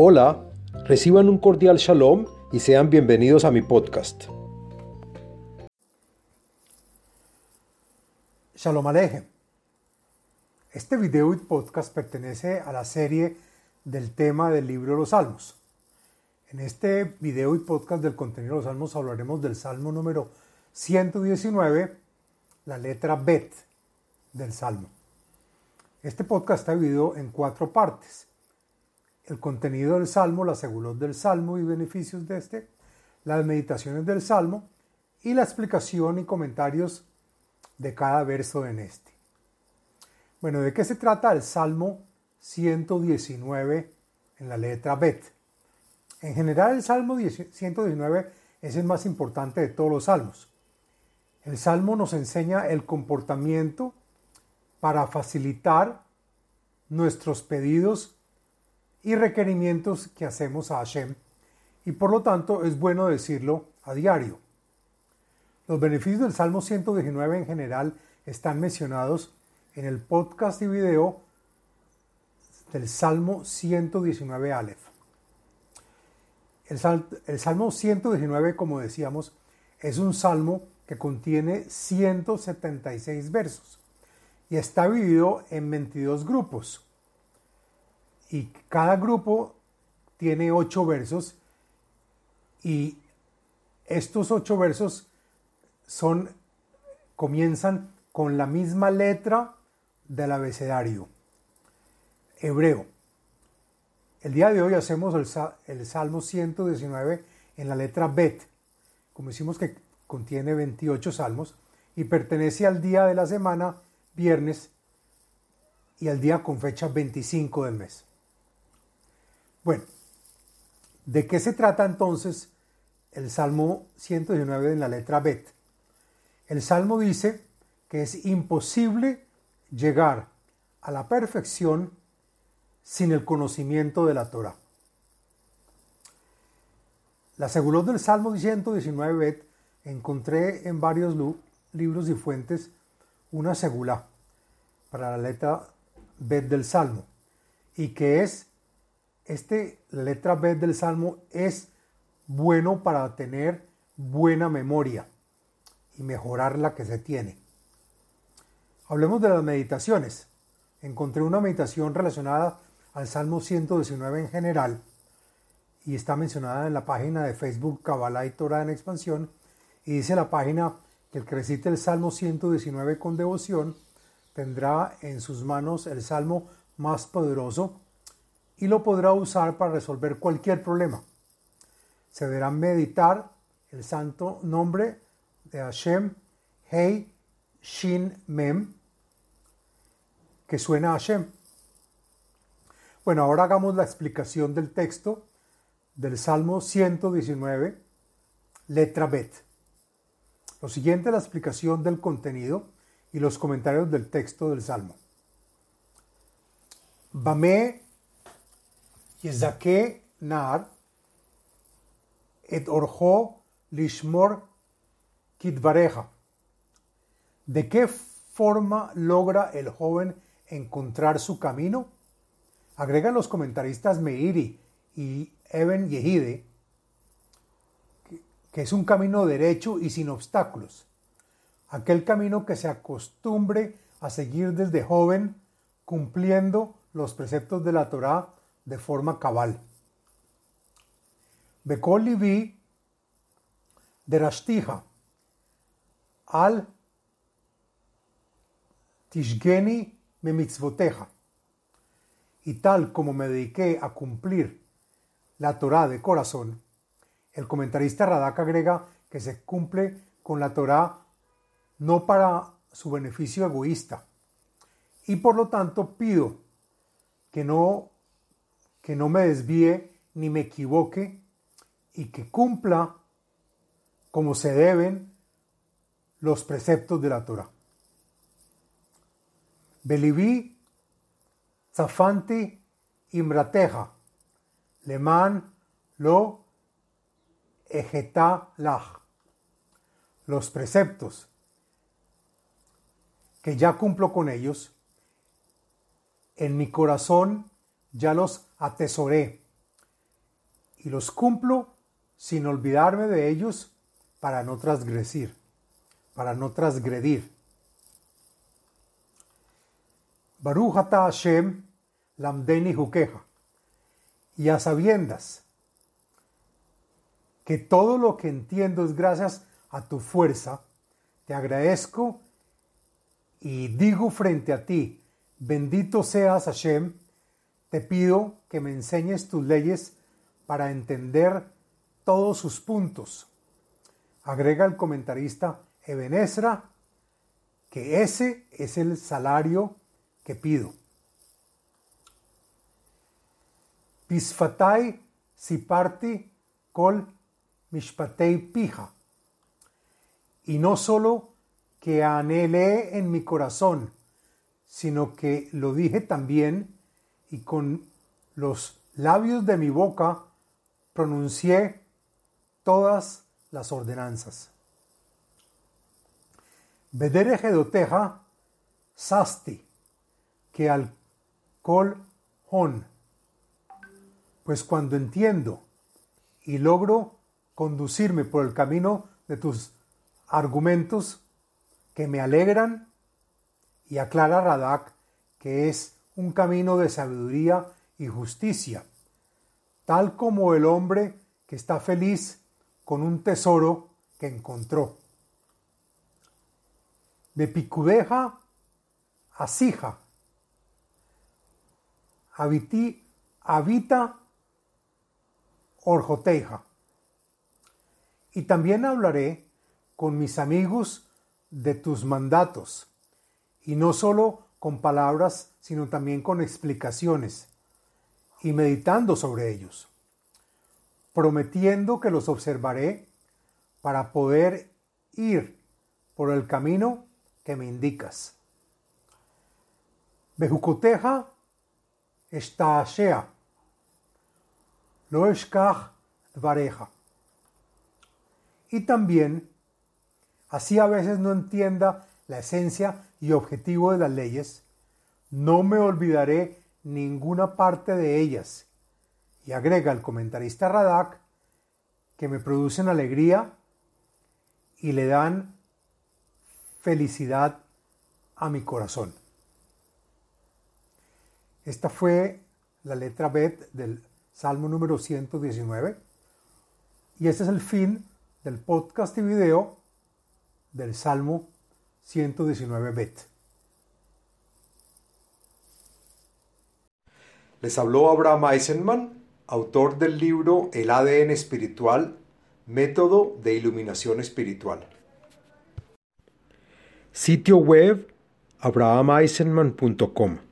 Hola, reciban un cordial shalom y sean bienvenidos a mi podcast. Shalom Alejem. Este video y podcast pertenece a la serie del tema del libro de los Salmos. En este video y podcast del contenido de los Salmos hablaremos del Salmo número 119, la letra Bet del Salmo. Este podcast está dividido en cuatro partes el contenido del Salmo, la segulot del Salmo y beneficios de este, las meditaciones del Salmo y la explicación y comentarios de cada verso en este. Bueno, ¿de qué se trata el Salmo 119 en la letra Bet? En general el Salmo 119 es el más importante de todos los salmos. El Salmo nos enseña el comportamiento para facilitar nuestros pedidos y requerimientos que hacemos a Hashem y por lo tanto es bueno decirlo a diario. Los beneficios del Salmo 119 en general están mencionados en el podcast y video del Salmo 119 Aleph. El, el, Salmo 119, como decíamos, es un salmo que contiene 176 versos y está dividido en 22 grupos y cada grupo tiene ocho versos y estos ocho versos comienzan con la misma letra del abecedario hebreo. El día de hoy hacemos el, Salmo 119 en la letra Bet, como decimos que contiene 28 salmos y pertenece al día de la semana, viernes, y al día con fecha 25 del mes. Bueno, ¿de qué se trata entonces el Salmo 119 en la letra Bet? El Salmo dice que es imposible llegar a la perfección sin el conocimiento de la Torah. La segulot del Salmo 119 Bet encontré en varios libros y fuentes una segula para la letra Bet del Salmo y que es este, letra B del Salmo es bueno para tener buena memoria y mejorar la que se tiene. Hablemos de las meditaciones. Encontré una meditación relacionada al Salmo 119 en general y está mencionada en la página de Facebook Kabbalah y Torah en expansión y dice la página que el que recite el Salmo 119 con devoción tendrá en sus manos el Salmo más poderoso y lo podrá usar para resolver cualquier problema. Se deberá meditar el santo nombre de Hashem, Hei, Shin, Mem, que suena a Hashem. Bueno, ahora hagamos la explicación del texto del Salmo 119, letra Bet. Lo siguiente es la explicación del contenido y los comentarios del texto del Salmo. Bame Nar et Orjo Lishmor Kitvareja. ¿De qué forma logra el joven encontrar su camino? Agregan los comentaristas Meiri y Eben Yehide que es un camino derecho y sin obstáculos. Aquel camino que se acostumbre a seguir desde joven, cumpliendo los preceptos de la Torá de forma cabal. Bekol livi derashtija al tishgeni me mitzvoteja. Y tal como me dediqué a cumplir la Torah de corazón, el comentarista Radak agrega que se cumple con la Torah no para su beneficio egoísta. Y por lo tanto pido que no que no me desvíe ni me equivoque y que cumpla como se deben los preceptos de la Torah. Beliví, Zafanti, Imrateja, Leman, Lo, Ejetá, Lach. Los preceptos que ya cumplo con ellos, en mi corazón ya los atesoré y los cumplo sin olvidarme de ellos para no transgredir, para no transgredir. Baruch Hashem lamdeni juqueja. Y a sabiendas que todo lo que entiendo es gracias a tu fuerza, te agradezco y digo frente a ti, bendito seas Hashem, te pido que me enseñes tus leyes para entender todos sus puntos. Agrega el comentarista Ebenesra que ese es el salario que pido. Pisfatay siparti kol mishpatei pija. Y no solo que anhelé en mi corazón, sino que lo dije también y con los labios de mi boca pronuncié todas las ordenanzas. Vedere gedoteja sasti, que al col hon. Pues cuando entiendo y logro conducirme por el camino de tus argumentos que me alegran y aclara Radak que es un camino de sabiduría y justicia tal como el hombre que está feliz con un tesoro que encontró. De picudeja a sija, habita orjoteja. Y también hablaré con mis amigos de tus mandatos, y no solo con palabras, sino también con explicaciones y meditando sobre ellos, prometiendo que los observaré para poder ir por el camino que me indicas. Bejucoteja estashea, lo eshkach vareja. Y también, así a veces no entienda la esencia y objetivo de las leyes, no me olvidaré ninguna parte de ellas. Y agrega el comentarista Radak que me producen alegría y le dan felicidad a mi corazón. Esta fue la letra Bet del Salmo número 119 y este es el fin del podcast y video del Salmo 119 Bet. Les habló Abraham Eisenman, autor del libro El ADN espiritual, método de iluminación espiritual. Sitio web abrahameisenman.com